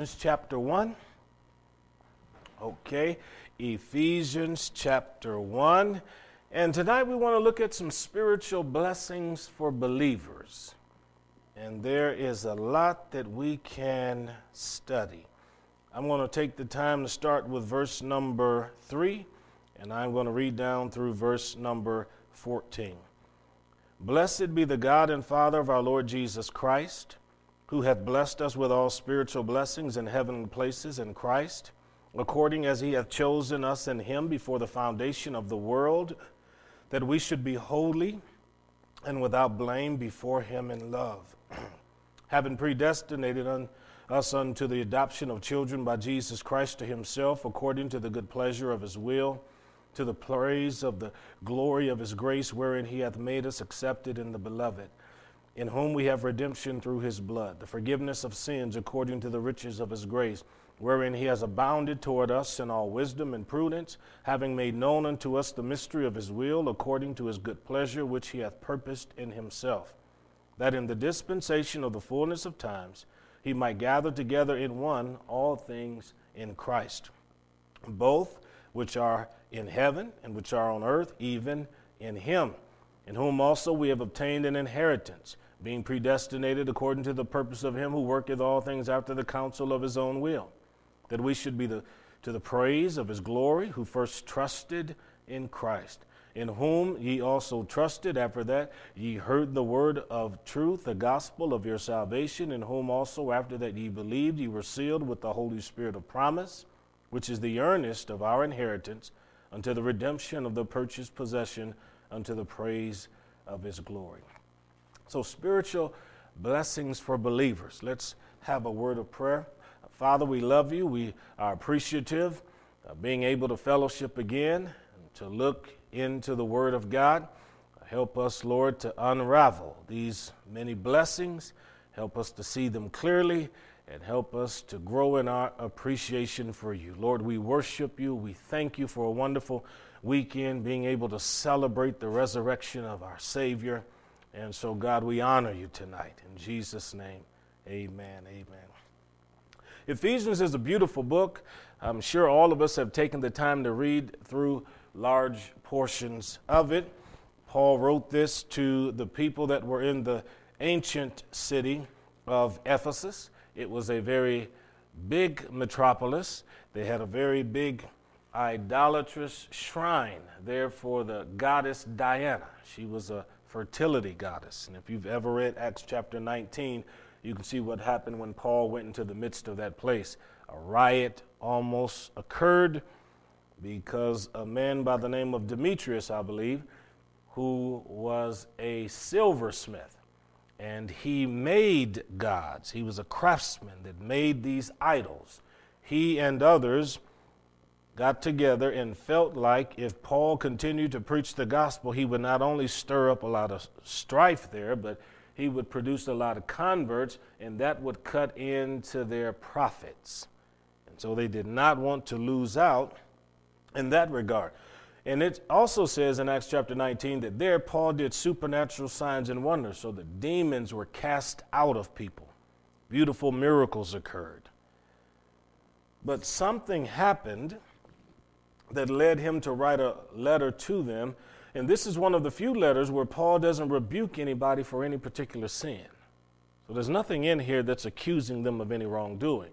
Ephesians chapter 1. Okay, Ephesians chapter 1. And tonight we want to look at some spiritual blessings for believers. And there is a lot that we can study. I'm going to take the time to start with verse number 3, and I'm going to read down through verse number 14. Blessed be the God and Father of our Lord Jesus Christ who hath blessed us with all spiritual blessings in heavenly places in Christ, according as he hath chosen us in him before the foundation of the world, that we should be holy and without blame before him in love, having predestinated un- us unto the adoption of children by Jesus Christ to himself, according to the good pleasure of his will, to the praise of the glory of his grace, wherein he hath made us accepted in the beloved in whom we have redemption through his blood, the forgiveness of sins according to the riches of his grace, wherein he has abounded toward us in all wisdom and prudence, having made known unto us the mystery of his will according to his good pleasure, which he hath purposed in himself, that in the dispensation of the fullness of times he might gather together in one all things in Christ, both which are in heaven and which are on earth, even in him, in whom also we have obtained an inheritance being predestinated according to the purpose of him who worketh all things after the counsel of his own will, that we should be the, to the praise of his glory, who first trusted in Christ, in whom ye also trusted after that ye heard the word of truth, the gospel of your salvation, in whom also after that ye believed, ye were sealed with the Holy Spirit of promise, which is the earnest of our inheritance, unto the redemption of the purchased possession, unto the praise of his glory. So, spiritual blessings for believers. Let's have a word of prayer. Father, we love you. We are appreciative of being able to fellowship again, to look into the Word of God. Help us, Lord, to unravel these many blessings. Help us to see them clearly and help us to grow in our appreciation for you. Lord, we worship you. We thank you for a wonderful weekend, being able to celebrate the resurrection of our Savior. And so, God, we honor you tonight. In Jesus' name, amen. Amen. Ephesians is a beautiful book. I'm sure all of us have taken the time to read through large portions of it. Paul wrote this to the people that were in the ancient city of Ephesus. It was a very big metropolis. They had a very big idolatrous shrine there for the goddess Diana. She was a fertility goddess. And if you've ever read Acts chapter 19, you can see what happened when Paul went into the midst of that place. A riot almost occurred because a man by the name of Demetrius, I believe, who was a silversmith, and he made gods. He was a craftsman that made these idols. He and others got together and felt like if Paul continued to preach the gospel, he would not only stir up a lot of strife there, but he would produce a lot of converts, and that would cut into their profits. And so they did not want to lose out in that regard. And it also says in Acts chapter 19 that there Paul did supernatural signs and wonders, so the demons were cast out of people. Beautiful miracles occurred. But something happened that led him to write a letter to them. And this is one of the few letters where Paul doesn't rebuke anybody for any particular sin. So there's nothing in here that's accusing them of any wrongdoing.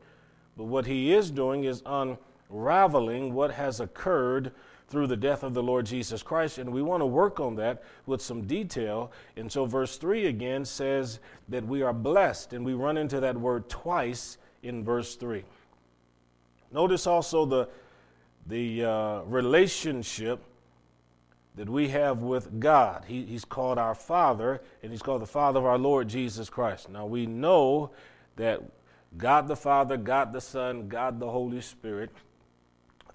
But what he is doing is unraveling what has occurred through the death of the Lord Jesus Christ. And we want to work on that with some detail. And so, verse 3 again says that we are blessed, and we run into that word twice in verse 3. Notice also the the uh, relationship that we have with God. He, he's called our Father, and He's called the Father of our Lord Jesus Christ. Now we know that God the Father, God the Son, God the Holy Spirit,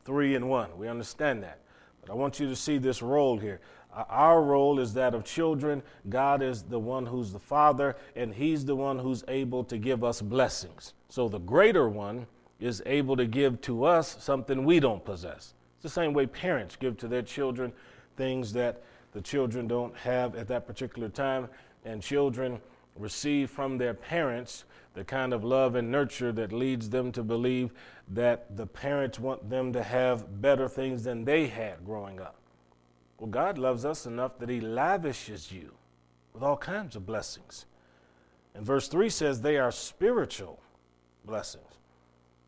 three in one. We understand that. But I want you to see this role here. Our role is that of children. God is the one who's the Father, and He's the one who's able to give us blessings. So the greater one is able to give to us something we don't possess. It's the same way parents give to their children things that the children don't have at that particular time, and children receive from their parents the kind of love and nurture that leads them to believe that the parents want them to have better things than they had growing up. Well, God loves us enough that He lavishes you with all kinds of blessings. And verse 3 says they are spiritual blessings.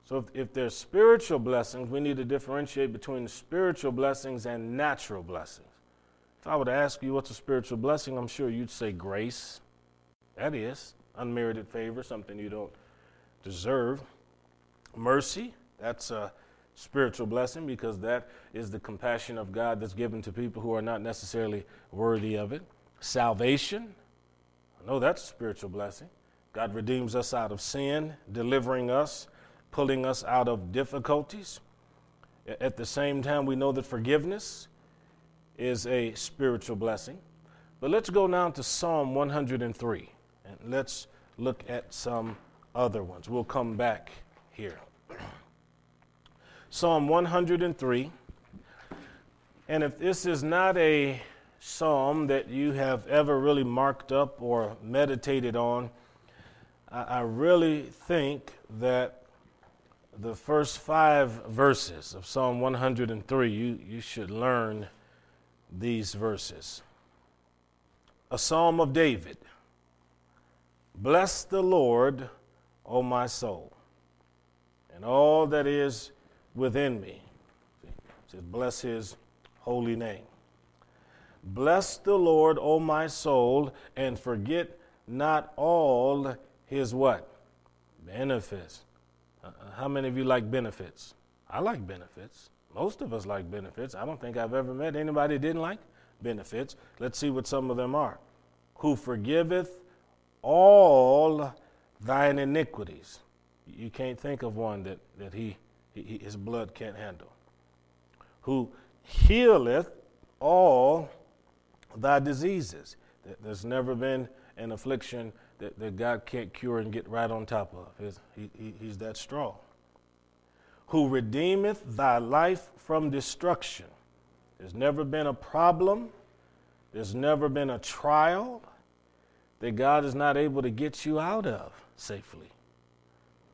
So if, if there's spiritual blessings, we need to differentiate between spiritual blessings and natural blessings. If I were to ask you what's a spiritual blessing, I'm sure you'd say grace. That is unmerited favor, something you don't deserve. Mercy, that's a spiritual blessing because that is the compassion of God that's given to people who are not necessarily worthy of it. Salvation, I know that's a spiritual blessing. God redeems us out of sin, delivering us, pulling us out of difficulties. At the same time, we know that forgiveness is a spiritual blessing. But let's go now to Psalm 103 and let's look at some other ones. We'll come back here. Psalm 103. And if this is not a psalm that you have ever really marked up or meditated on, I, really think that the first five verses of Psalm 103, you, you should learn these verses. A psalm of David. Bless the Lord, O my soul, and all that is within me. It says, Bless his holy name. Bless the Lord, O my soul, and forget not all his what? Benefits. Uh, how many of you like benefits? I like benefits. Most of us like benefits. I don't think I've ever met anybody that didn't like benefits. Let's see what some of them are. Who forgiveth all thine iniquities. You can't think of one that, that he, he his blood can't handle. Who healeth all thy diseases. There's never been an affliction that, that God can't cure and get right on top of. He, he's that strong. Who redeemeth thy life from destruction. There's never been a problem, there's never been a trial that God is not able to get you out of safely.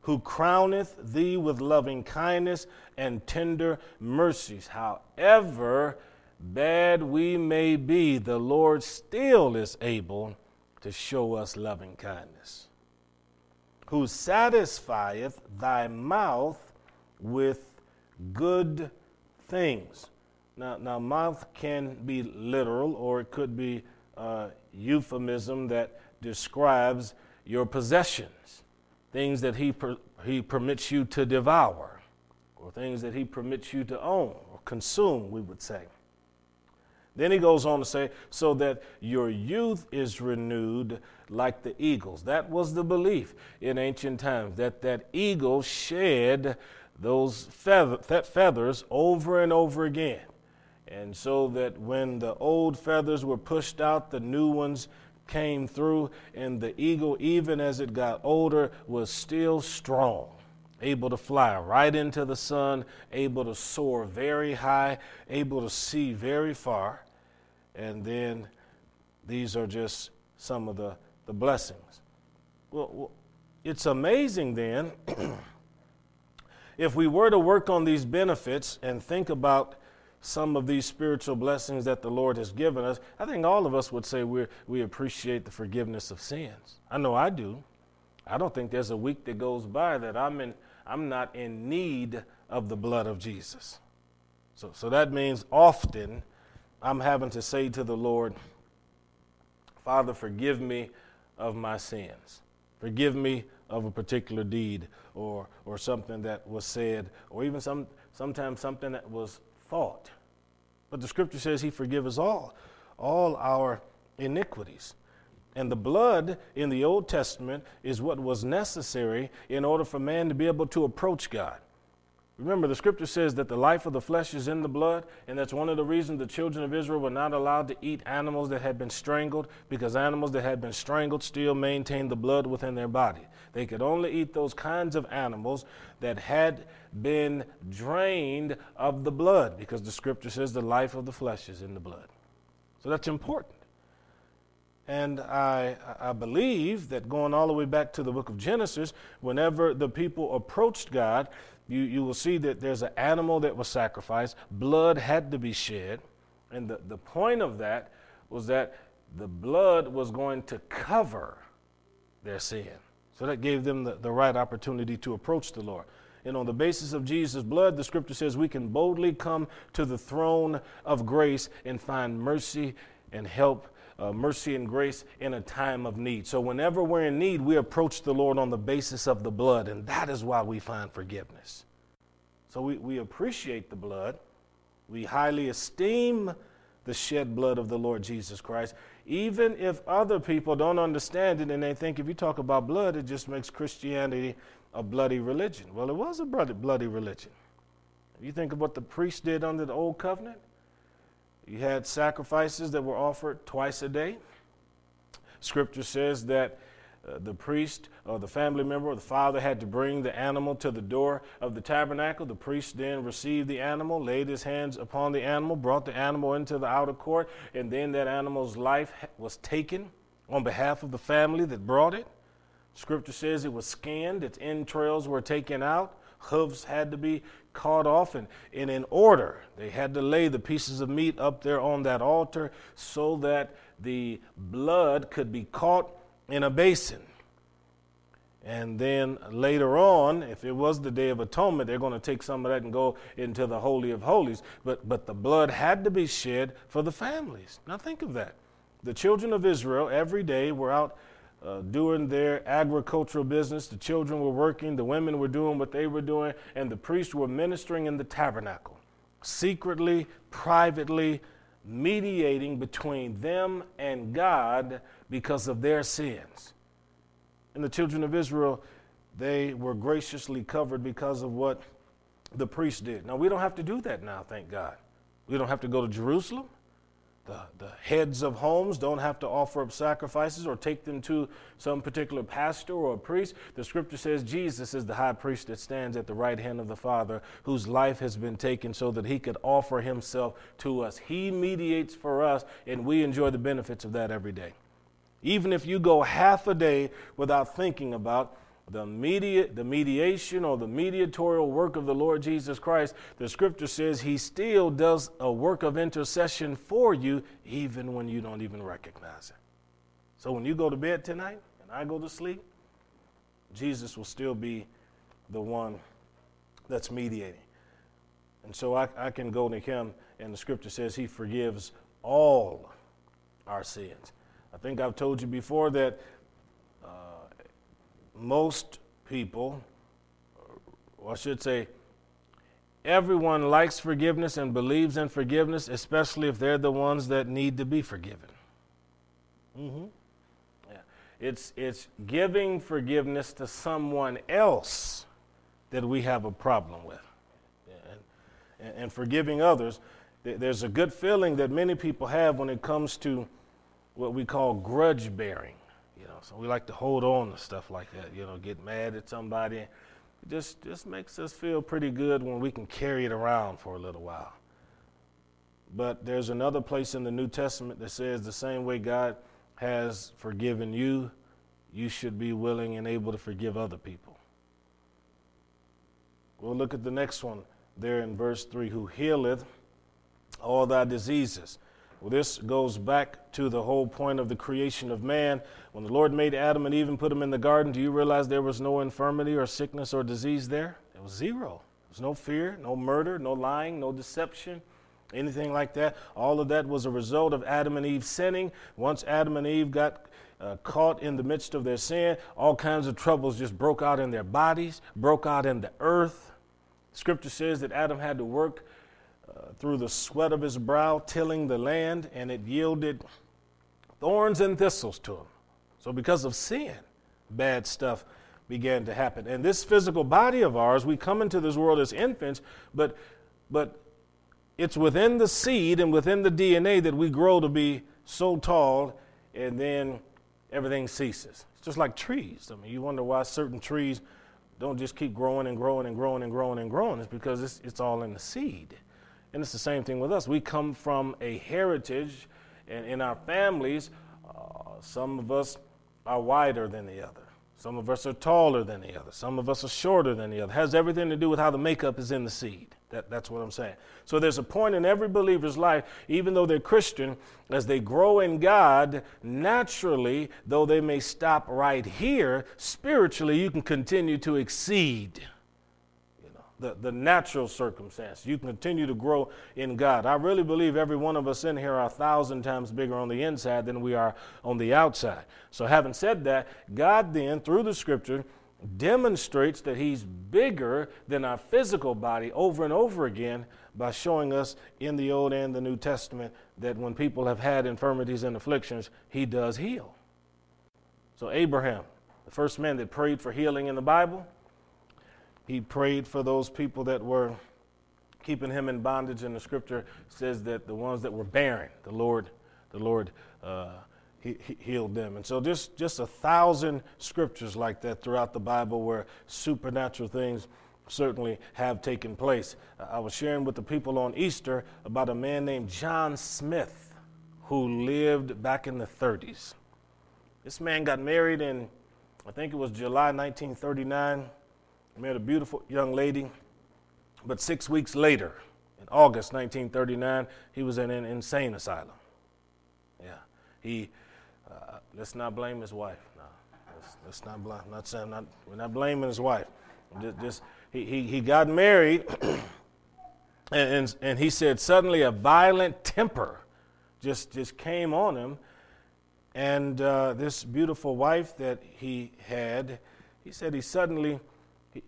Who crowneth thee with loving kindness and tender mercies. However bad we may be, the Lord still is able to show us loving kindness, who satisfieth thy mouth with good things. Now, now mouth can be literal, or it could be a euphemism that describes your possessions, things that he, per, he permits you to devour, or things that he permits you to own or consume, we would say. Then he goes on to say, so that your youth is renewed like the eagles. That was the belief in ancient times, that that eagle shed those feather, feathers over and over again. And so that when the old feathers were pushed out, the new ones came through, and the eagle, even as it got older, was still strong able to fly right into the sun, able to soar very high, able to see very far. And then these are just some of the, the blessings. Well, it's amazing then if we were to work on these benefits and think about some of these spiritual blessings that the Lord has given us, I think all of us would say we we appreciate the forgiveness of sins. I know I do. I don't think there's a week that goes by that I'm in I'm not in need of the blood of Jesus. So so that means often I'm having to say to the Lord, Father, forgive me of my sins. Forgive me of a particular deed or, or something that was said, or even some, sometimes something that was thought. But the scripture says he forgives us all, all our iniquities. And the blood in the Old Testament is what was necessary in order for man to be able to approach God. Remember, the scripture says that the life of the flesh is in the blood, and that's one of the reasons the children of Israel were not allowed to eat animals that had been strangled, because animals that had been strangled still maintained the blood within their body. They could only eat those kinds of animals that had been drained of the blood, because the scripture says the life of the flesh is in the blood. So that's important. And I, I believe that going all the way back to the book of Genesis, whenever the people approached God, you, you will see that there's an animal that was sacrificed, blood had to be shed. And the, the point of that was that the blood was going to cover their sin. So that gave them the, the right opportunity to approach the Lord. And on the basis of Jesus' blood, the scripture says we can boldly come to the throne of grace and find mercy and help, uh, mercy and grace in a time of need. So whenever we're in need, we approach the Lord on the basis of the blood, and that is why we find forgiveness. So we, we appreciate the blood, we highly esteem the shed blood of the Lord Jesus Christ, even if other people don't understand it and they think if you talk about blood, it just makes Christianity a bloody religion. Well, it was a bloody religion. You think of what the priest did under the old covenant. You had sacrifices that were offered twice a day. Scripture says that uh, the priest or the family member or the father had to bring the animal to the door of the tabernacle. The priest then received the animal, laid his hands upon the animal, brought the animal into the outer court, and then that animal's life was taken on behalf of the family that brought it. Scripture says it was skinned, its entrails were taken out, hooves had to be cut off, and, and in order, they had to lay the pieces of meat up there on that altar so that the blood could be caught in a basin. And then later on, if it was the Day of Atonement, they're going to take some of that and go into the Holy of Holies. But, but the blood had to be shed for the families. Now think of that. The children of Israel every day were out uh, doing their agricultural business. The children were working, the women were doing what they were doing, and the priests were ministering in the tabernacle, secretly, privately, mediating between them and God because of their sins. And the children of Israel, they were graciously covered because of what the priests did. Now, we don't have to do that now, thank God. We don't have to go to Jerusalem. The, the heads of homes don't have to offer up sacrifices or take them to some particular pastor or priest. The scripture says Jesus is the high priest that stands at the right hand of the Father, whose life has been taken so that he could offer himself to us. He mediates for us, and we enjoy the benefits of that every day. Even if you go half a day without thinking about the, media, the mediation or the mediatorial work of the Lord Jesus Christ, the scripture says he still does a work of intercession for you, even when you don't even recognize it. So when you go to bed tonight and I go to sleep, Jesus will still be the one that's mediating. And so I, I can go to him, and the scripture says he forgives all our sins. I think I've told you before that most people, or I should say, everyone likes forgiveness and believes in forgiveness, especially if they're the ones that need to be forgiven. Mm-hmm. Yeah. It's, it's giving forgiveness to someone else that we have a problem with. And, and, and forgiving others, there's a good feeling that many people have when it comes to what we call grudge bearing. So we like to hold on to stuff like that. You know, get mad at somebody. It just just makes us feel pretty good when we can carry it around for a little while. But there's another place in the New Testament that says the same way God has forgiven you, you should be willing and able to forgive other people. We'll look at the next one there in verse 3 who healeth all thy diseases. Well, this goes back to the whole point of the creation of man. When the Lord made Adam and Eve and put them in the garden, do you realize there was no infirmity or sickness or disease there? It was zero. There was no fear, no murder, no lying, no deception, anything like that. All of that was a result of Adam and Eve sinning. Once Adam and Eve got uh, caught in the midst of their sin, all kinds of troubles just broke out in their bodies, broke out in the earth. Scripture says that Adam had to work uh, through the sweat of his brow, tilling the land, and it yielded thorns and thistles to him. So, because of sin, bad stuff began to happen. And this physical body of ours, we come into this world as infants, but, but it's within the seed and within the DNA that we grow to be so tall, and then everything ceases. It's just like trees. I mean, you wonder why certain trees don't just keep growing and growing and growing and growing and growing. It's because it's, it's all in the seed. And it's the same thing with us. We come from a heritage and in our families, uh, some of us are wider than the other. Some of us are taller than the other. Some of us are shorter than the other. It has everything to do with how the makeup is in the seed. That, that's what I'm saying. So there's a point in every believer's life, even though they're Christian, as they grow in God, naturally, though they may stop right here, spiritually, you can continue to exceed the, the natural circumstance. You continue to grow in God. I really believe every one of us in here are a thousand times bigger on the inside than we are on the outside. So, having said that, God then, through the scripture, demonstrates that He's bigger than our physical body over and over again by showing us in the Old and the New Testament that when people have had infirmities and afflictions, He does heal. So, Abraham, the first man that prayed for healing in the Bible, he prayed for those people that were keeping him in bondage, and the scripture says that the ones that were barren, the Lord, the Lord uh, he, he healed them. And so just, just a thousand scriptures like that throughout the Bible where supernatural things certainly have taken place. I was sharing with the people on Easter about a man named John Smith who lived back in the 30s. This man got married in, I think it was July 1939 met a beautiful young lady, but six weeks later, in August 1939, he was in an insane asylum. Yeah, he, uh, let's not blame his wife. No, let's, let's not blame, not saying, not, we're not blaming his wife. Just, just he, he, he got married, and, and, and he said suddenly a violent temper just, just came on him. And uh, this beautiful wife that he had, he said he suddenly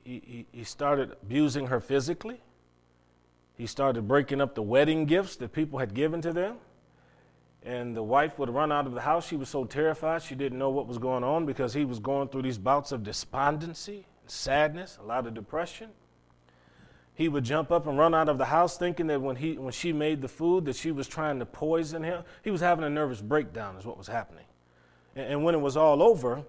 he, he, started abusing her physically. He started breaking up the wedding gifts that people had given to them. And the wife would run out of the house. She was so terrified she didn't know what was going on because he was going through these bouts of despondency, and sadness, a lot of depression. He would jump up and run out of the house thinking that when, he, when she made the food that she was trying to poison him. He was having a nervous breakdown is what was happening. And, and when it was all over,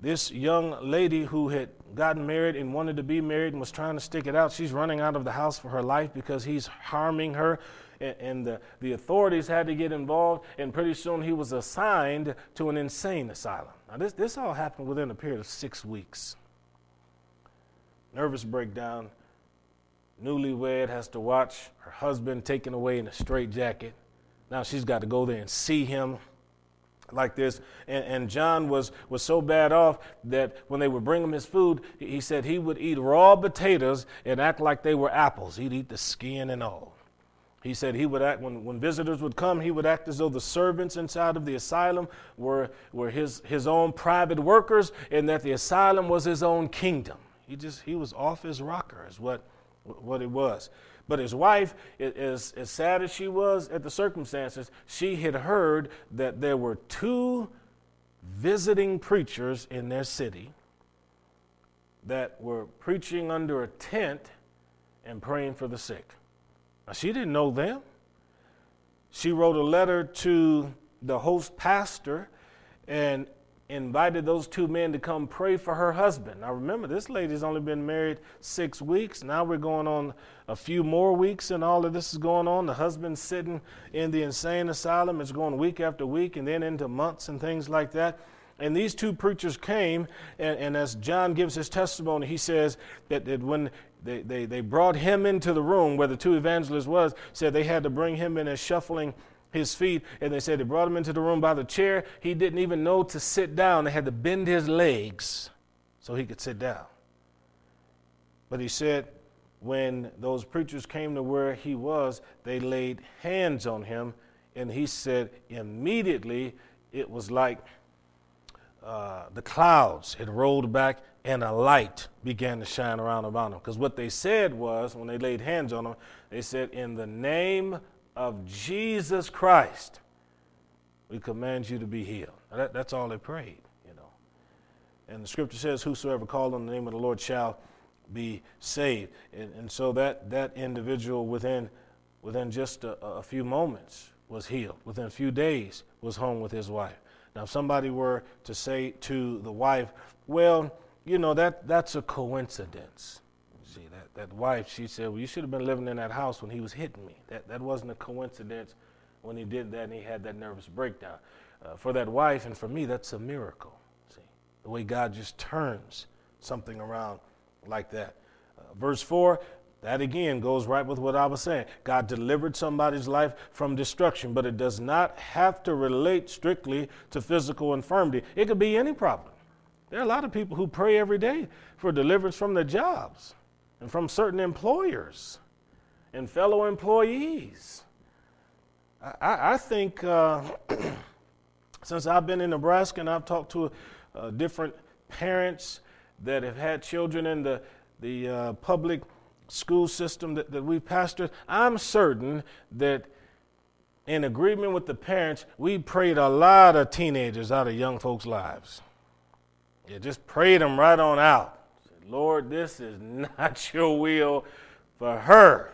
this young lady who had gotten married and wanted to be married and was trying to stick it out, she's running out of the house for her life because he's harming her. And, the, the authorities had to get involved, and pretty soon he was assigned to an insane asylum. Now, this, this all happened within a period of six weeks. Nervous breakdown. Newlywed has to watch her husband taken away in a straitjacket. Now she's got to go there and see him like this. And, and, John was, was so bad off that when they would bring him his food, he said he would eat raw potatoes and act like they were apples. He'd eat the skin and all. He said he would act, when, when visitors would come, he would act as though the servants inside of the asylum were, were his, his own private workers and that the asylum was his own kingdom. He just, he was off his rocker, is what, what it was. But his wife, as, as sad as she was at the circumstances, she had heard that there were two visiting preachers in their city that were preaching under a tent and praying for the sick. Now, she didn't know them. She wrote a letter to the host pastor and invited those two men to come pray for her husband. Now remember, this lady's only been married six weeks. Now we're going on a few more weeks, and all of this is going on. The husband's sitting in the insane asylum. It's going week after week, and then into months and things like that. And these two preachers came, and, and as John gives his testimony, he says that, that when they, they, they brought him into the room where the two evangelists was, said they had to bring him in as shuffling his feet, and they said they brought him into the room by the chair. He didn't even know to sit down. They had to bend his legs so he could sit down. But he said when those preachers came to where he was, they laid hands on him, and he said immediately it was like uh, the clouds had rolled back and a light began to shine around about him. Because what they said was, when they laid hands on him, they said, In the name of Jesus Christ, we command you to be healed. That, that's all they prayed, you know. And the scripture says, Whosoever called on the name of the Lord shall be saved. And, and so that, that individual within, within just a, a few moments was healed. Within a few days was home with his wife. Now, if somebody were to say to the wife, well, you know, that, that's a coincidence See, that, that wife, she said, Well, you should have been living in that house when he was hitting me. That, that wasn't a coincidence when he did that and he had that nervous breakdown. uh, for that wife and for me, that's a miracle. See, the way God just turns something around like that. Uh, verse 4 that again goes right with what I was saying. God delivered somebody's life from destruction, but it does not have to relate strictly to physical infirmity. It could be any problem. There are a lot of people who pray every day for deliverance from their jobs and from certain employers and fellow employees. I, I think uh, since I've been in Nebraska and I've talked to uh, different parents that have had children in the, the uh, public school system that, that we pastored, I'm certain that in agreement with the parents, we prayed a lot of teenagers out of young folks' lives. Yeah, just prayed them right on out. Said, Lord, this is not your will for her.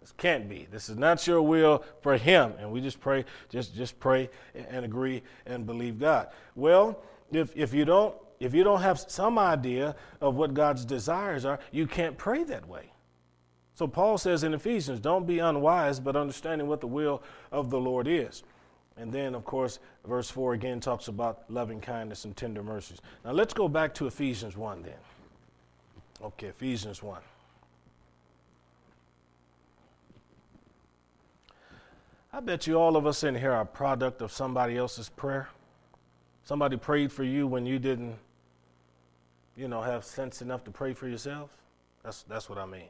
This can't be. This is not your will for him. And we just pray, just just pray and agree and believe God. Well, if if you don't if you don't have some idea of what God's desires are, you can't pray that way. So Paul says in Ephesians, don't be unwise, but understanding what the will of the Lord is. And then, of course, verse 4 again talks about loving kindness and tender mercies. Now let's go back to Ephesians 1 then. Okay, Ephesians 1. I bet you all of us in here are a product of somebody else's prayer. Somebody prayed for you when you didn't, you know, have sense enough to pray for yourself. That's, that's what I mean.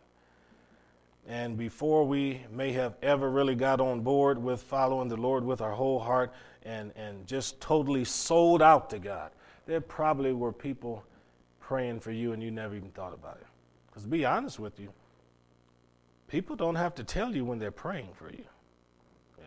And before we may have ever really got on board with following the Lord with our whole heart and, and just totally sold out to God, there probably were people praying for you and you never even thought about it. Because to be honest with you, people don't have to tell you when they're praying for you.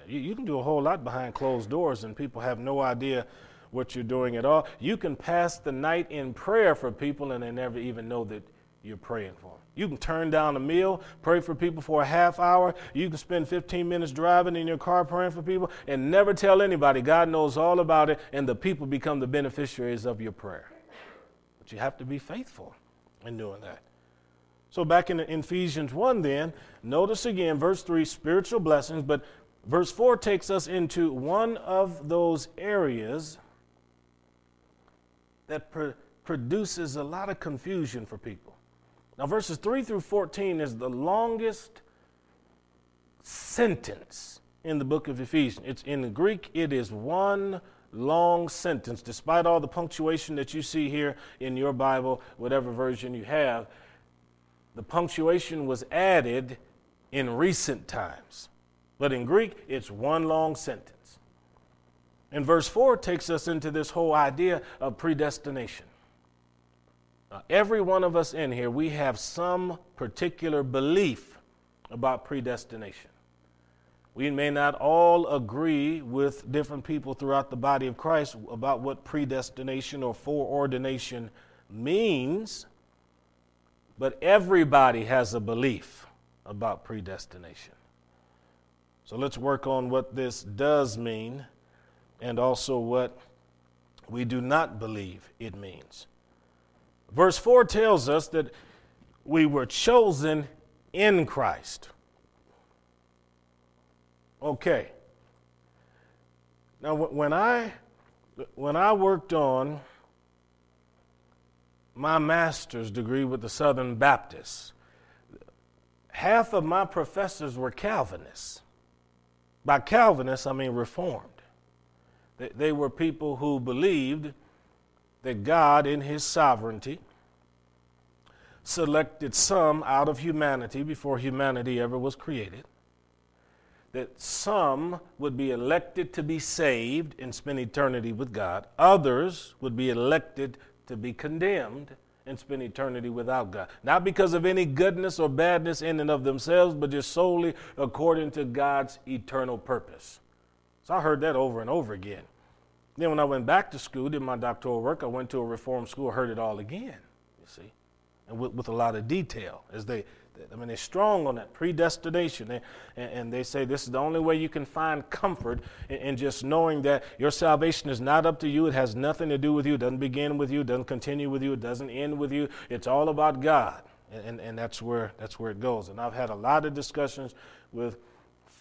You, you can do a whole lot behind closed doors and people have no idea what you're doing at all. You can pass the night in prayer for people and they never even know that you're praying for them. You can turn down a meal, pray for people for a half hour. You can spend 15 minutes driving in your car praying for people and never tell anybody. God knows all about it, and the people become the beneficiaries of your prayer. But you have to be faithful in doing that. So, back in Ephesians 1, then, notice again, verse 3, spiritual blessings, but verse 4 takes us into one of those areas that pr- produces a lot of confusion for people. Now, verses 3 through 14 is the longest sentence in the book of Ephesians. It's in the Greek, it is one long sentence, despite all the punctuation that you see here in your Bible, whatever version you have. The punctuation was added in recent times. But in Greek, it's one long sentence. And verse 4 takes us into this whole idea of predestination. Every one of us in here, we have some particular belief about predestination. We may not all agree with different people throughout the body of Christ about what predestination or foreordination means, but everybody has a belief about predestination. So let's work on what this does mean and also what we do not believe it means. Verse 4 tells us that we were chosen in Christ. Okay. Now, when I, when I worked on my master's degree with the Southern Baptists, half of my professors were Calvinists. By Calvinists, I mean Reformed. They, were people who believed that God, in His sovereignty, selected some out of humanity before humanity ever was created, that some would be elected to be saved and spend eternity with God, others would be elected to be condemned and spend eternity without God. Not because of any goodness or badness in and of themselves, but just solely according to God's eternal purpose. So I heard that over and over again. Then when I went back to school, did my doctoral work, I went to a reform school, heard it all again, you see, and with, with a lot of detail as they, I mean, they're strong on that predestination. They, and, and, they say this is the only way you can find comfort in, in, just knowing that your salvation is not up to you. It has nothing to do with you. It doesn't begin with you. It doesn't continue with you. It doesn't end with you. It's all about God. And, and, and that's, where, that's where it goes. And I've had a lot of discussions with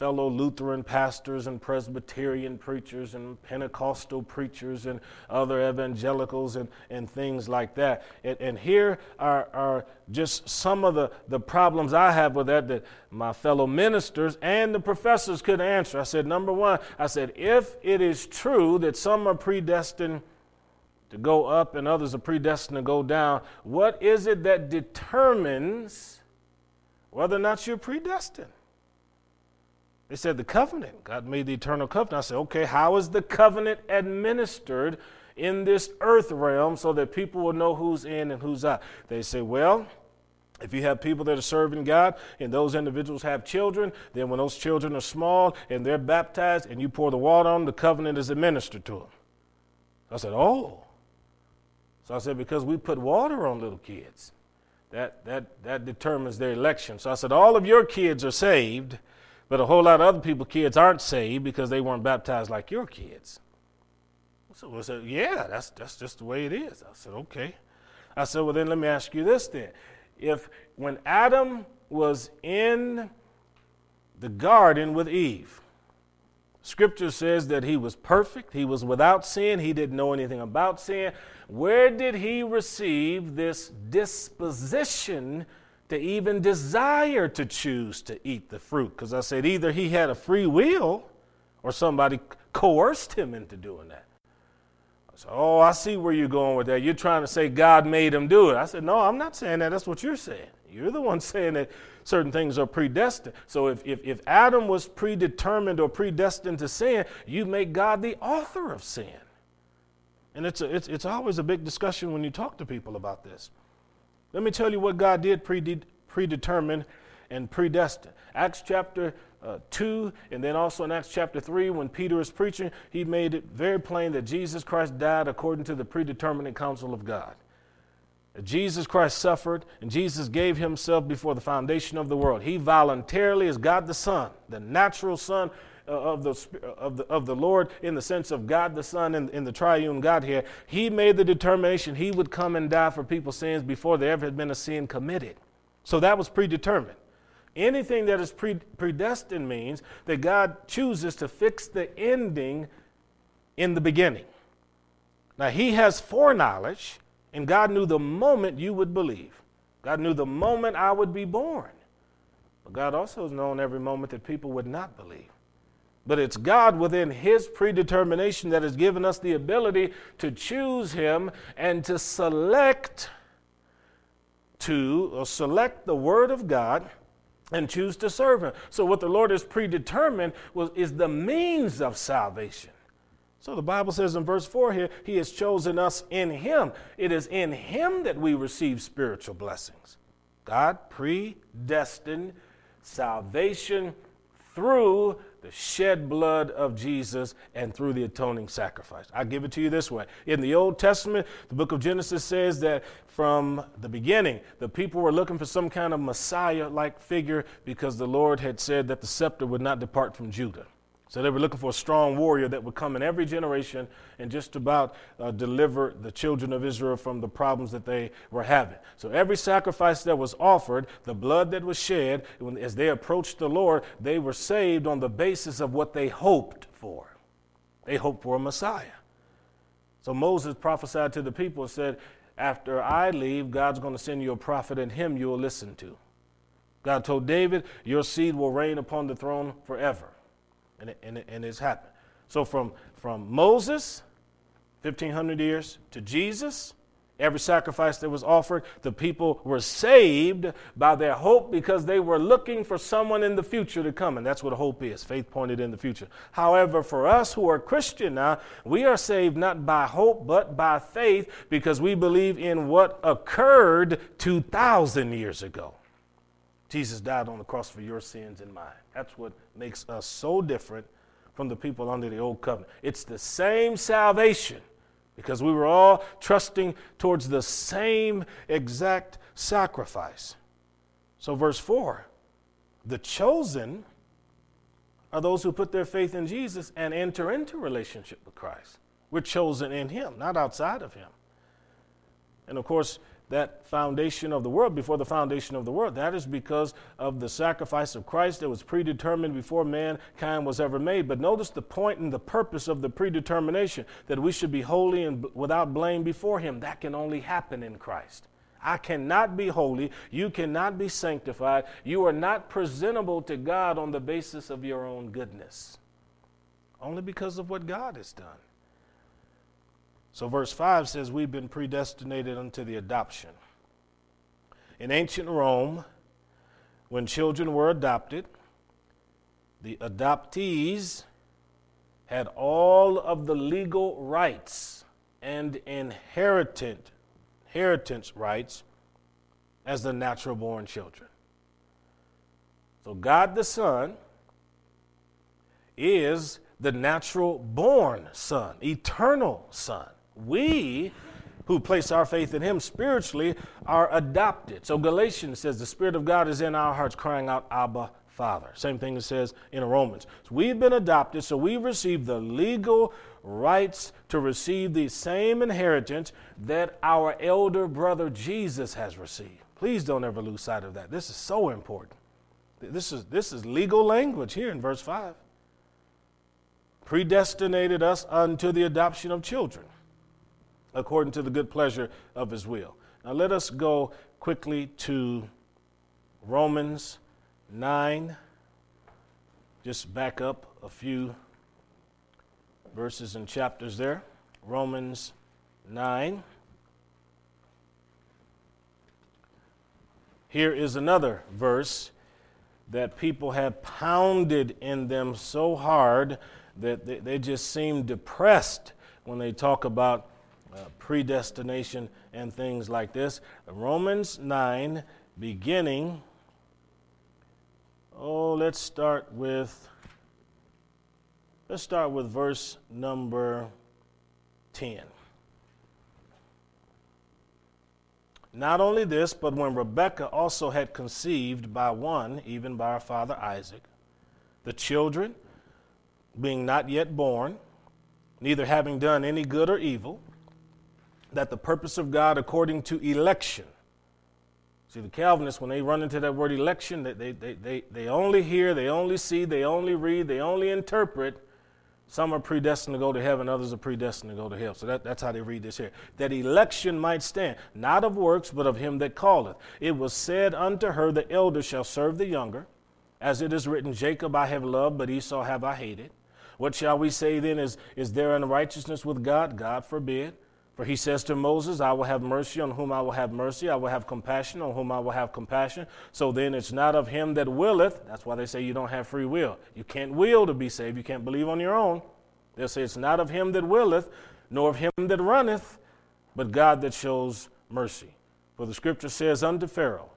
fellow Lutheran pastors and Presbyterian preachers and Pentecostal preachers and other evangelicals and, and things like that. And, and here are, are just some of the, the problems I have with that that my fellow ministers and the professors could answer. I said, number one, I said, if it is true that some are predestined to go up and others are predestined to go down, what is it that determines whether or not you're predestined? They said the covenant. God made the eternal covenant. I said, okay, how is the covenant administered in this earth realm so that people will know who's in and who's out? They say, well, if you have people that are serving God and those individuals have children, then when those children are small and they're baptized and you pour the water on them, the covenant is administered to them. I said, oh. So I said, because we put water on little kids, that, that, that determines their election. So I said, all of your kids are saved but a whole lot of other people, kids aren't saved because they weren't baptized like your kids. So I said, yeah, that's, that's just the way it is. I said, okay. I said, well, then let me ask you this then. If when Adam was in the garden with Eve, Scripture says that he was perfect, he was without sin, he didn't know anything about sin. Where did he receive this disposition to even desire to choose to eat the fruit. Because I said either he had a free will or somebody coerced him into doing that. I said, Oh, I see where you're going with that. You're trying to say God made him do it. I said, No, I'm not saying that. That's what you're saying. You're the one saying that certain things are predestined. So if, if, if Adam was predetermined or predestined to sin, you make God the author of sin. And it's, a, it's, it's always a big discussion when you talk to people about this. Let me tell you what God did predetermine and predestine. Acts chapter uh, 2, and then also in Acts chapter 3, when Peter is preaching, he made it very plain that Jesus Christ died according to the predetermined counsel of God. Jesus Christ suffered, and Jesus gave himself before the foundation of the world. He voluntarily, as God the Son, the natural Son, Uh, of the, uh, of, the, of the Lord in the sense of God the Son in, in the triune God here, he made the determination he would come and die for people's sins before there ever had been a sin committed. So that was predetermined. Anything that is pre- predestined means that God chooses to fix the ending in the beginning. Now, He has foreknowledge, and God knew the moment you would believe. God knew the moment I would be born. But God also has known every moment that people would not believe. But it's God within His predetermination that has given us the ability to choose Him and to select to or select the Word of God and choose to serve Him. So what the Lord has predetermined was is the means of salvation. So the Bible says in verse 4 here, He has chosen us in Him. It is in Him that we receive spiritual blessings. God predestined salvation through the shed blood of Jesus and through the atoning sacrifice. I give it to you this way. In the Old Testament, the book of Genesis says that from the beginning, the people were looking for some kind of Messiah like figure because the Lord had said that the scepter would not depart from Judah. So they were looking for a strong warrior that would come in every generation and just about uh, deliver the children of Israel from the problems that they were having. So every sacrifice that was offered, the blood that was shed, when, as they approached the Lord, they were saved on the basis of what they hoped for. They hoped for a Messiah. So Moses prophesied to the people and said, After I leave, God's going to send you a prophet, and him you will listen to. God told David, Your seed will reign upon the throne forever and, it, and, it, and it's happened. So from, from Moses, 1500 years, to Jesus, every sacrifice that was offered, the people were saved by their hope because they were looking for someone in the future to come. And that's what hope is faith pointed in the future. However, for us who are Christian now, we are saved not by hope, but by faith because we believe in what occurred 2,000 years ago. Jesus died on the cross for your sins and mine. That's what makes us so different from the people under the old covenant. It's the same salvation because we were all trusting towards the same exact sacrifice. So, verse 4 the chosen are those who put their faith in Jesus and enter into relationship with Christ. We're chosen in Him, not outside of Him. And of course, that foundation of the world, before the foundation of the world. That is because of the sacrifice of Christ that was predetermined before mankind was ever made. But notice the point and the purpose of the predetermination that we should be holy and without blame before Him. That can only happen in Christ. I cannot be holy. You cannot be sanctified. You are not presentable to God on the basis of your own goodness, only because of what God has done. So, verse 5 says, We've been predestinated unto the adoption. In ancient Rome, when children were adopted, the adoptees had all of the legal rights and inheritance, inheritance rights as the natural born children. So, God the Son is the natural born Son, eternal Son we who place our faith in him spiritually are adopted. So Galatians says the Spirit of God is in our hearts crying out, Abba, Father. Same thing it says in Romans. So we've been adopted, so we've received the legal rights to receive the same inheritance that our elder brother Jesus has received. Please don't ever lose sight of that. This is so important. This is, this is legal language here in verse 5. Predestinated us unto the adoption of children according to the good pleasure of his will. Now let us go quickly to Romans 9. Just back up a few verses and chapters there. Romans 9. Here is another verse that people have pounded in them so hard that they, just seem depressed when they talk about uh, predestination and things like this. Romans 9, beginning. Oh, let's start with let's start with verse number 10. Not only this, but when Rebekah also had conceived by one, even by her father Isaac, the children being not yet born, neither having done any good or evil, that the purpose of God according to election. See, the Calvinists, when they run into that word election, they, they, they, they, only hear, they only see, they only read, they only interpret. Some are predestined to go to heaven, others are predestined to go to hell. So that, that's how they read this here. That election might stand, not of works, but of him that calleth. It was said unto her, The elder shall serve the younger. As it is written, Jacob I have loved, but Esau have I hated. What shall we say then? Is, is there unrighteousness with God? God forbid. For he says to Moses, I will have mercy on whom I will have mercy. I will have compassion on whom I will have compassion. So then it's not of him that willeth. That's why they say you don't have free will. You can't will to be saved. You can't believe on your own. They'll say it's not of him that willeth, nor of him that runneth, but God that shows mercy. For the scripture says unto Pharaoh,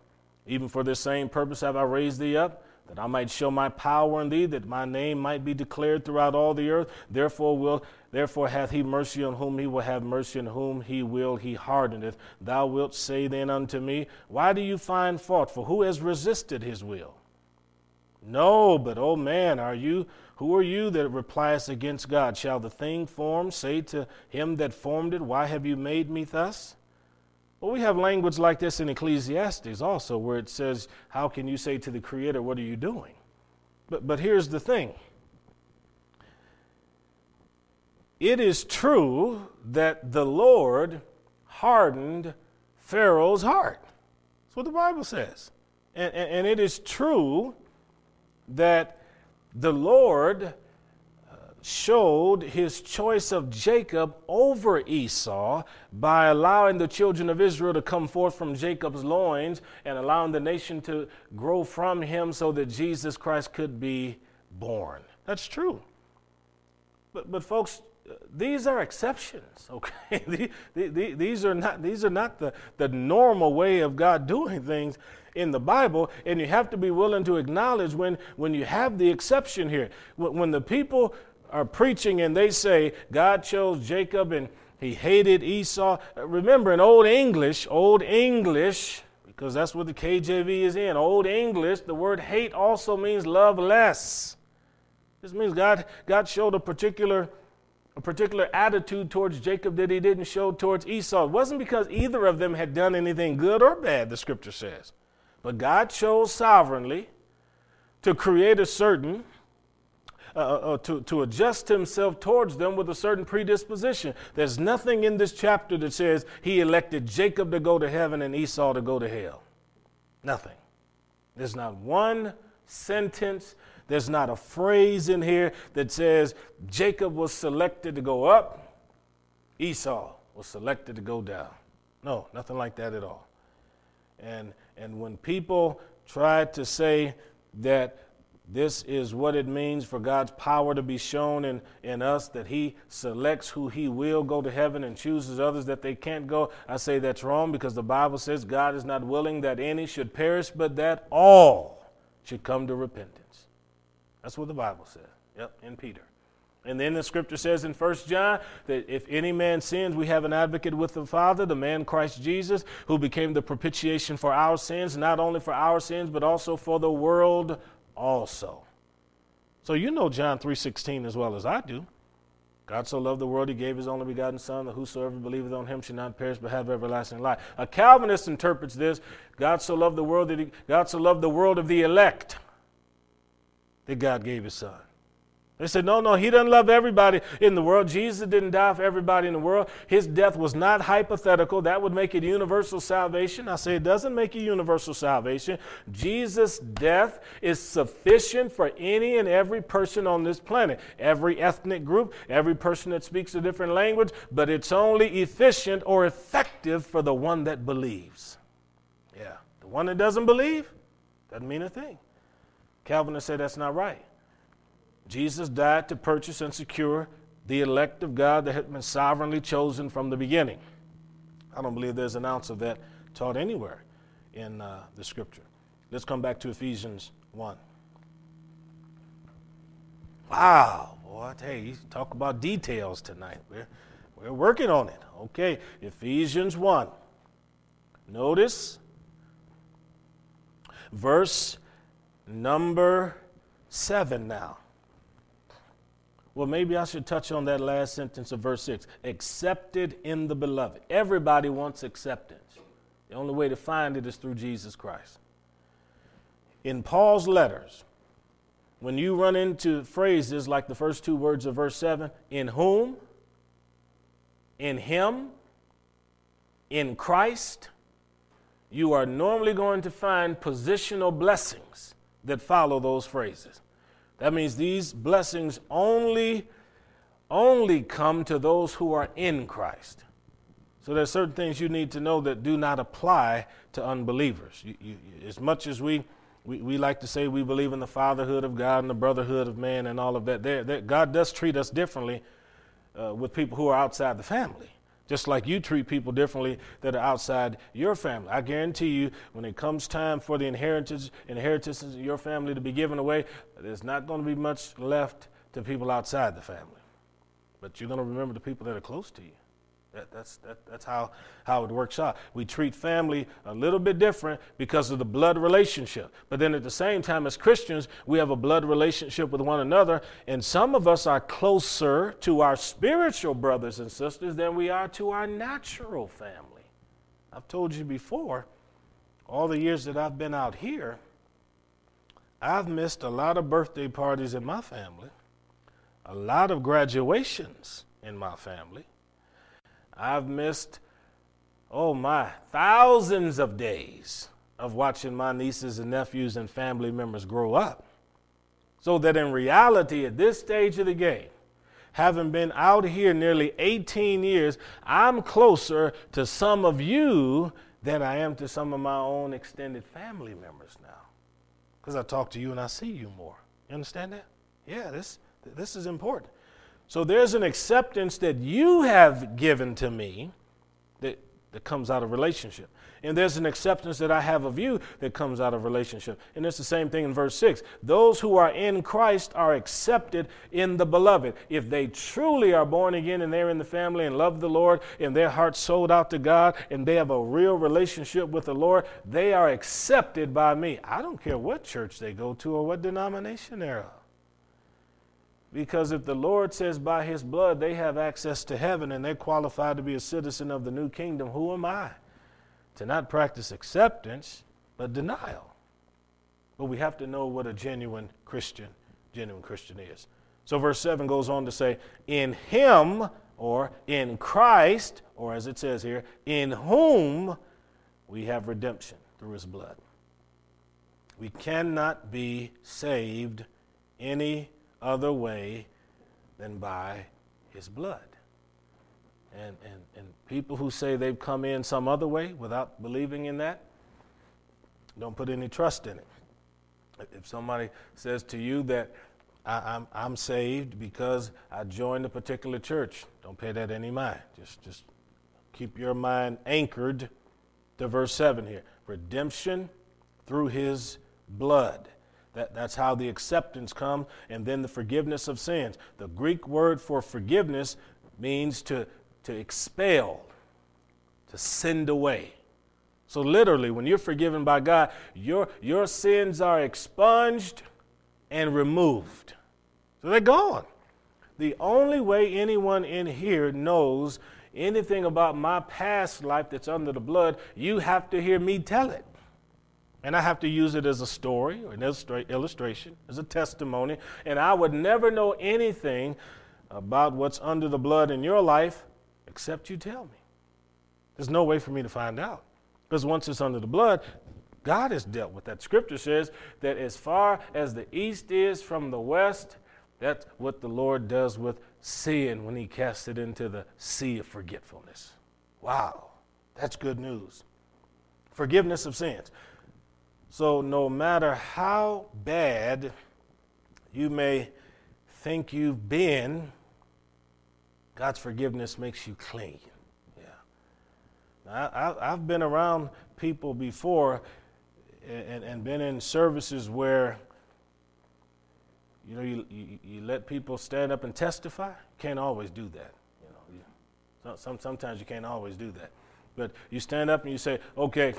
Even for this same purpose have I raised thee up that I might show my power in thee, that my name might be declared throughout all the earth. Therefore will therefore hath he mercy on whom he will have mercy, and whom he will he hardeneth. Thou wilt say then unto me, Why do you find fault? For who has resisted his will? No, but oh man, are you who are you that repliest against God? Shall the thing formed say to him that formed it, Why have you made me thus? Well, we have language like this in Ecclesiastes also, where it says, How can you say to the Creator, What are you doing? But, but here's the thing it is true that the Lord hardened Pharaoh's heart. That's what the Bible says. And, and, and it is true that the Lord showed his choice of Jacob over Esau by allowing the children of Israel to come forth from Jacob's loins and allowing the nation to grow from him so that Jesus Christ could be born. That's true. But, but folks, these are exceptions, okay? these are not, these are not the, the normal way of God doing things in the Bible, and you have to be willing to acknowledge when, when you have the exception here. When the people are preaching and they say God chose Jacob and he hated Esau. Remember, in Old English, Old English, because that's what the KJV is in, Old English, the word hate also means love less. This means God, God showed a particular a particular attitude towards Jacob that he didn't show towards Esau. It wasn't because either of them had done anything good or bad, the scripture says. But God chose sovereignly to create a certain, uh, uh, uh, to, to adjust himself towards them with a certain predisposition. There's nothing in this chapter that says he elected Jacob to go to heaven and Esau to go to hell. Nothing. There's not one sentence there's not a phrase in here that says Jacob was selected to go up, Esau was selected to go down. No, nothing like that at all. And, and when people try to say that this is what it means for God's power to be shown in, in us, that He selects who He will go to heaven and chooses others that they can't go. I say that's wrong because the Bible says God is not willing that any should perish, but that all should come to repentance. That's what the Bible says. Yep, in Peter. And then the scripture says in 1 John that if any man sins, we have an advocate with the Father, the man Christ Jesus, who became the propitiation for our sins, not only for our sins, but also for the world also. So you know John 3:16 as well as I do. God so loved the world, he gave his only begotten Son, that whosoever believeth on him should not perish but have everlasting life. A Calvinist interprets this: God so loved the world that he, God so loved the world of the elect that God gave his son. They said, no, no, he doesn't love everybody in the world. Jesus didn't die for everybody in the world. His death was not hypothetical. That would make it universal salvation. I say it doesn't make it universal salvation. Jesus' death is sufficient for any and every person on this planet, every ethnic group, every person that speaks a different language, but it's only efficient or effective for the one that believes. Yeah, the one that doesn't believe doesn't mean a thing. Calvinists say that's not right. Jesus died to purchase and secure the elect of God that had been sovereignly chosen from the beginning. I don't believe there's an ounce of that taught anywhere in uh, the scripture. Let's come back to Ephesians 1. Wow, boy, hey, you talk about details tonight. We're, we're working on it. Okay, Ephesians 1. Notice verse Number seven now. Well, maybe I should touch on that last sentence of verse 6. Accepted in the beloved. Everybody wants acceptance. The only way to find it is through Jesus Christ. In Paul's letters, when you run into phrases like the first two words of verse 7, in whom, in him, in Christ, you are normally going to find positional blessings that follow those phrases. That means these blessings only only come to those who are in Christ. So there's certain things you need to know that do not apply to unbelievers. You, you, as much as we, we, we like to say we believe in the fatherhood of God and the brotherhood of man and all of that, there, God does treat us differently uh, with people who are outside the family just like you treat people differently that are outside your family. I guarantee you, when it comes time for the inheritance, inheritances of your family to be given away, there's not going to be much left to people outside the family. But you're going to remember the people that are close to you. That, that's, that, that's how, how it works out. We treat family a little bit different because of the blood relationship. But then at the same time, as Christians, we have a blood relationship with one another. And some of us are closer to our spiritual brothers and sisters than we are to our natural family. I've told you before, all the years that I've been out here, I've missed a lot of birthday parties in my family, a lot of graduations in my family I've missed, oh my, thousands of days of watching my nieces and nephews and family members grow up. So that in reality, at this stage of the game, having been out here nearly 18 years, I'm closer to some of you than I am to some of my own extended family members now. Because I talk to you and I see you more. You understand that? Yeah, this, this is important. So there's an acceptance that you have given to me that, that comes out of relationship. And there's an acceptance that I have of you that comes out of relationship. And it's the same thing in verse 6. Those who are in Christ are accepted in the beloved. If they truly are born again and they're in the family and love the Lord and their hearts sold out to God and they have a real relationship with the Lord, they are accepted by me. I don't care what church they go to or what denomination they're of. Because if the Lord says by his blood they have access to heaven and they're qualified to be a citizen of the new kingdom, who am I? To not practice acceptance, but denial. But we have to know what a genuine Christian, genuine Christian is. So verse 7 goes on to say, In him, or in Christ, or as it says here, in whom we have redemption through his blood. We cannot be saved any other way than by his blood. And, and, and people who say they've come in some other way without believing in that, don't put any trust in it. If somebody says to you that I, am I'm, I'm saved because I joined a particular church, don't pay that any mind. Just, just keep your mind anchored to verse 7 here redemption through his blood. That, that's how the acceptance comes, and then the forgiveness of sins. The Greek word for forgiveness means to, to expel, to send away. So literally, when you're forgiven by God, your, your sins are expunged and removed. So they're gone. The only way anyone in here knows anything about my past life that's under the blood, you have to hear me tell it. And I have to use it as a story or an illustration, as a testimony. And I would never know anything about what's under the blood in your life except you tell me. There's no way for me to find out. Because once it's under the blood, God has dealt with that. Scripture says that as far as the east is from the west, that's what the Lord does with sin when he casts it into the sea of forgetfulness. Wow, that's good news. Forgiveness of sins. So, no matter how bad you may think you've been, God's forgiveness makes you clean. Yeah. I, have been around people before and, and been in services where you know you, you, you, let people stand up and testify. Can't always do that. You know, you, some, sometimes you can't always do that. But you stand up and you say, okay,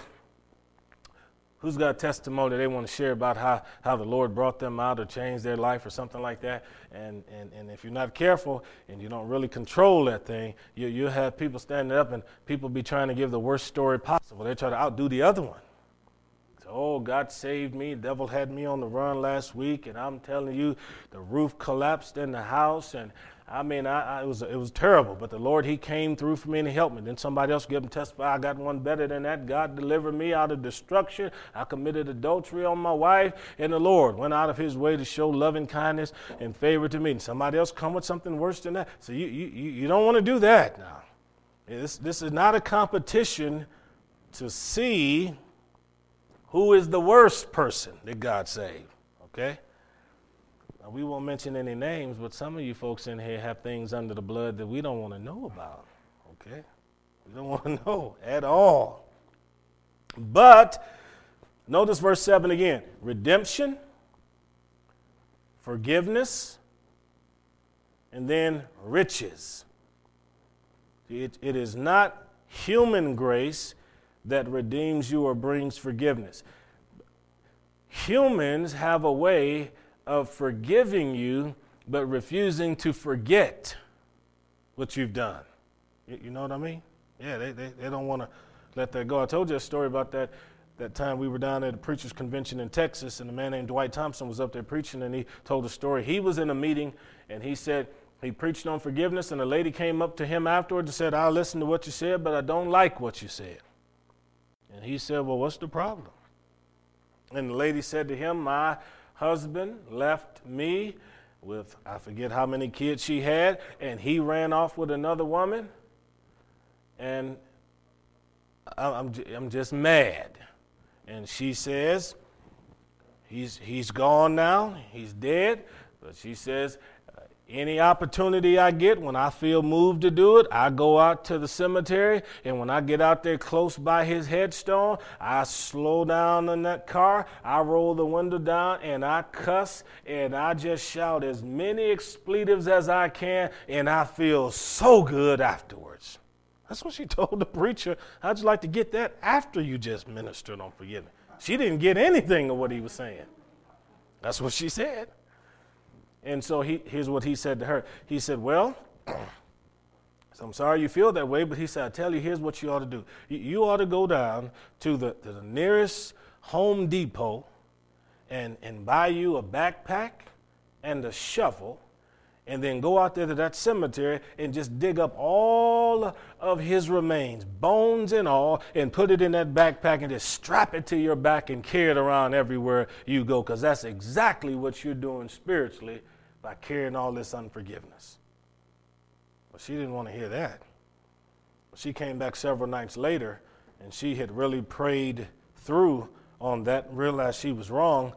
who's got a testimony they want to share about how, how the Lord brought them out or changed their life or something like that. And, and, and if you're not careful and you don't really control that thing, you, you'll have people standing up and people be trying to give the worst story possible. They try to outdo the other one. So, oh, God saved me. Devil had me on the run last week, and I'm telling you, the roof collapsed in the house, and I mean, I, I, it, was, it was terrible, but the Lord, He came through for me and He helped me. Then somebody else gave him testify, I got one better than that. God delivered me out of destruction. I committed adultery on my wife, and the Lord went out of His way to show loving kindness and favor to me. And somebody else come with something worse than that. So you, you, you don't want to do that now. This, this is not a competition to see who is the worst person that God saved, okay? We won't mention any names, but some of you folks in here have things under the blood that we don't want to know about. Okay? We don't want to know at all. But notice verse 7 again redemption, forgiveness, and then riches. It, it is not human grace that redeems you or brings forgiveness. Humans have a way of forgiving you, but refusing to forget what you've done. You, know what I mean? Yeah, they, they, they don't want to let that go. I told you a story about that that time we were down at a preachers convention in Texas, and a man named Dwight Thompson was up there preaching, and he told a story. He was in a meeting, and he said he preached on forgiveness, and a lady came up to him afterwards and said, "I listened to what you said, but I don't like what you said." And he said, "Well, what's the problem?" And the lady said to him, "My husband left me with, I forget how many kids she had, and he ran off with another woman. And I'm, I'm just mad. And she says, he's, he's gone now, he's dead. But she says, any opportunity I get, when I feel moved to do it, I go out to the cemetery. And when I get out there close by his headstone, I slow down in that car, I roll the window down, and I cuss, and I just shout as many expletives as I can, and I feel so good afterwards. That's what she told the preacher. How'd you like to get that after you just ministered on forgiveness? She didn't get anything of what he was saying. That's what she said. And so he, here's what he said to her. He said, Well, so I'm sorry you feel that way, but he said, I tell you, here's what you ought to do. You, you ought to go down to the, to the nearest Home Depot and, and buy you a backpack and a shovel and then go out there to that cemetery and just dig up all of his remains, bones and all, and put it in that backpack and just strap it to your back and carry it around everywhere you go, because that's exactly what you're doing spiritually by carrying all this unforgiveness. But she didn't want to hear that. She came back several nights later and she had really prayed through on that, realized she was wrong,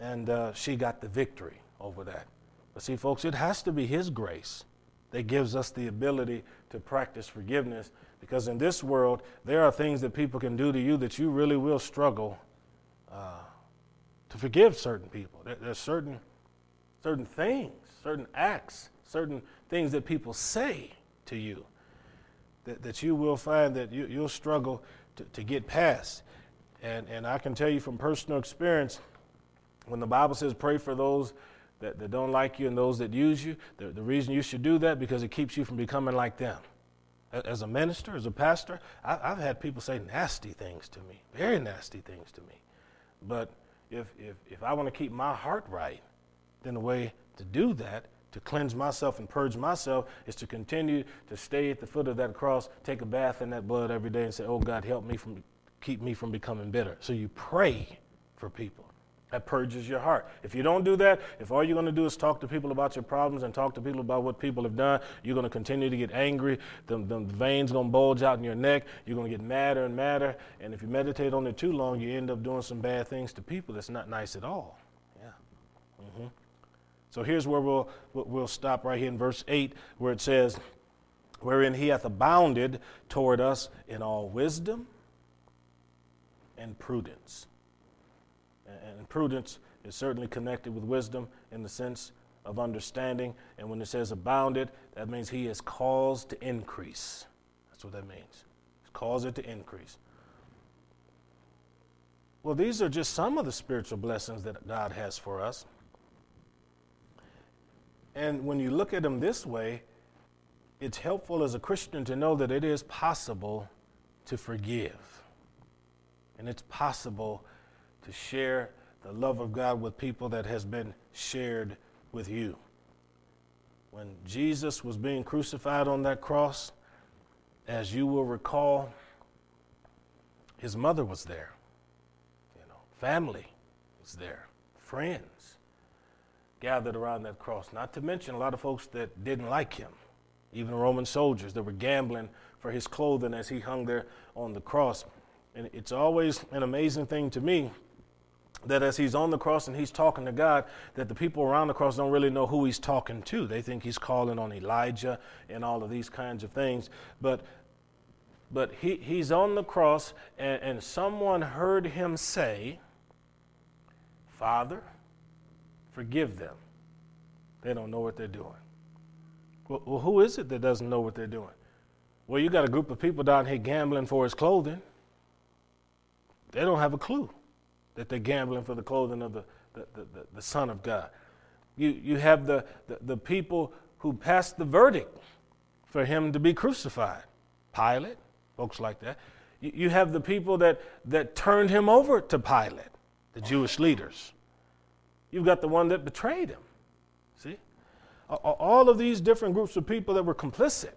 and uh, she got the victory over that. But see, folks, it has to be His grace that gives us the ability to practice forgiveness because in this world, there are things that people can do to you that you really will struggle uh, to forgive certain people. There, there's certain, certain things, certain acts, certain things that people say to you that, that you will find that you, you'll struggle to, to get past. And, and I can tell you from personal experience, when the Bible says pray for those that, that don't like you and those that use you, the, the reason you should do that because it keeps you from becoming like them. As a minister, as a pastor, I, I've had people say nasty things to me, very nasty things to me. But if, if, if I want to keep my heart right, then the way to do that, to cleanse myself and purge myself, is to continue to stay at the foot of that cross, take a bath in that blood every day, and say, Oh God, help me from keep me from becoming bitter. So you pray for people. That purges your heart. If you don't do that, if all you're going to do is talk to people about your problems and talk to people about what people have done, you're going to continue to get angry. The, the veins going to bulge out in your neck. You're going to get madder and madder. And if you meditate on it too long, you end up doing some bad things to people that's not nice at all. So here's where we'll, we'll stop right here in verse 8, where it says, Wherein he hath abounded toward us in all wisdom and prudence and prudence is certainly connected with wisdom in the sense of understanding. And when it says abounded, that means he is caused to increase. That's what that means. He's caused it to increase. Well, these are just some of the spiritual blessings that God has for us. And when you look at them this way, it's helpful as a Christian to know that it is possible to forgive. And it's possible to share the love of God with people that has been shared with you. When Jesus was being crucified on that cross, as you will recall, his mother was there. You know, family was there, friends gathered around that cross. Not to mention a lot of folks that didn't like him, even Roman soldiers that were gambling for his clothing as he hung there on the cross. And it's always an amazing thing to me that as he's on the cross and he's talking to God, that the people around the cross don't really know who he's talking to. They think he's calling on Elijah and all of these kinds of things. But but he, he's on the cross, and, and someone heard him say, Father, forgive them. They don't know what they're doing. Well, who is it that doesn't know what they're doing? Well, you got a group of people down here gambling for his clothing. They don't have a clue that they're gambling for the clothing of the, the, the, the Son of God. You, you have the, the, the people who passed the verdict for him to be crucified. Pilate, folks like that. You, you have the people that, that turned him over to Pilate, the Jewish leaders. You've got the one that betrayed him. See? All of these different groups of people that were complicit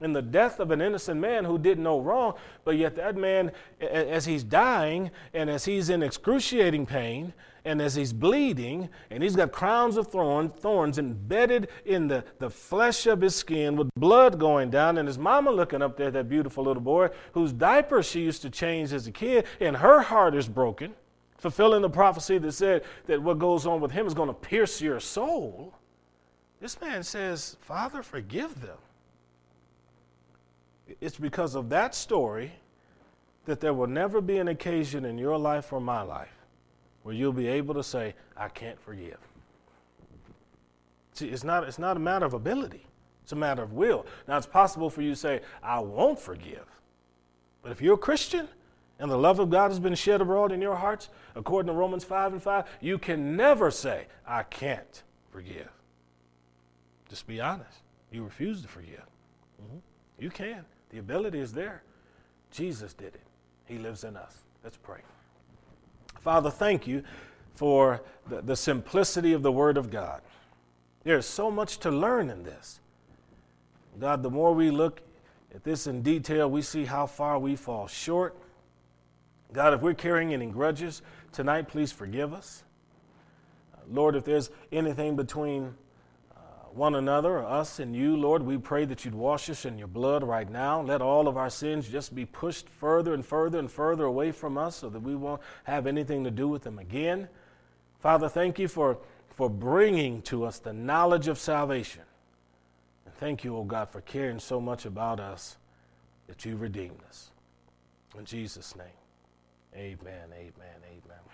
in the death of an innocent man who did no wrong, but yet that man, as he's dying and as he's in excruciating pain and as he's bleeding and he's got crowns of thorn, thorns embedded in the, the flesh of his skin with blood going down, and his mama looking up there, that beautiful little boy whose diaper she used to change as a kid, and her heart is broken, fulfilling the prophecy that said that what goes on with him is going to pierce your soul. This man says, Father, forgive them it's because of that story that there will never be an occasion in your life or my life where you'll be able to say, I can't forgive. See, it's not, it's not a matter of ability, it's a matter of will. Now, it's possible for you to say, I won't forgive. But if you're a Christian and the love of God has been shed abroad in your hearts, according to Romans 5 and 5, you can never say, I can't forgive. Just be honest. You refuse to forgive. Mm-hmm. You can. The ability is there. Jesus did it. He lives in us. Let's pray. Father, thank you for the, the simplicity of the Word of God. There's so much to learn in this. God, the more we look at this in detail, we see how far we fall short. God, if we're carrying any grudges tonight, please forgive us. Uh, Lord, if there's anything between uh, one another or us and you, Lord, we pray that you'd wash us in your blood right now. Let all of our sins just be pushed further and further and further away from us so that we won't have anything to do with them again. Father, thank you for, for bringing to us the knowledge of salvation. And thank you, O oh God, for caring so much about us that you redeemed us. In Jesus' name, amen, amen, amen.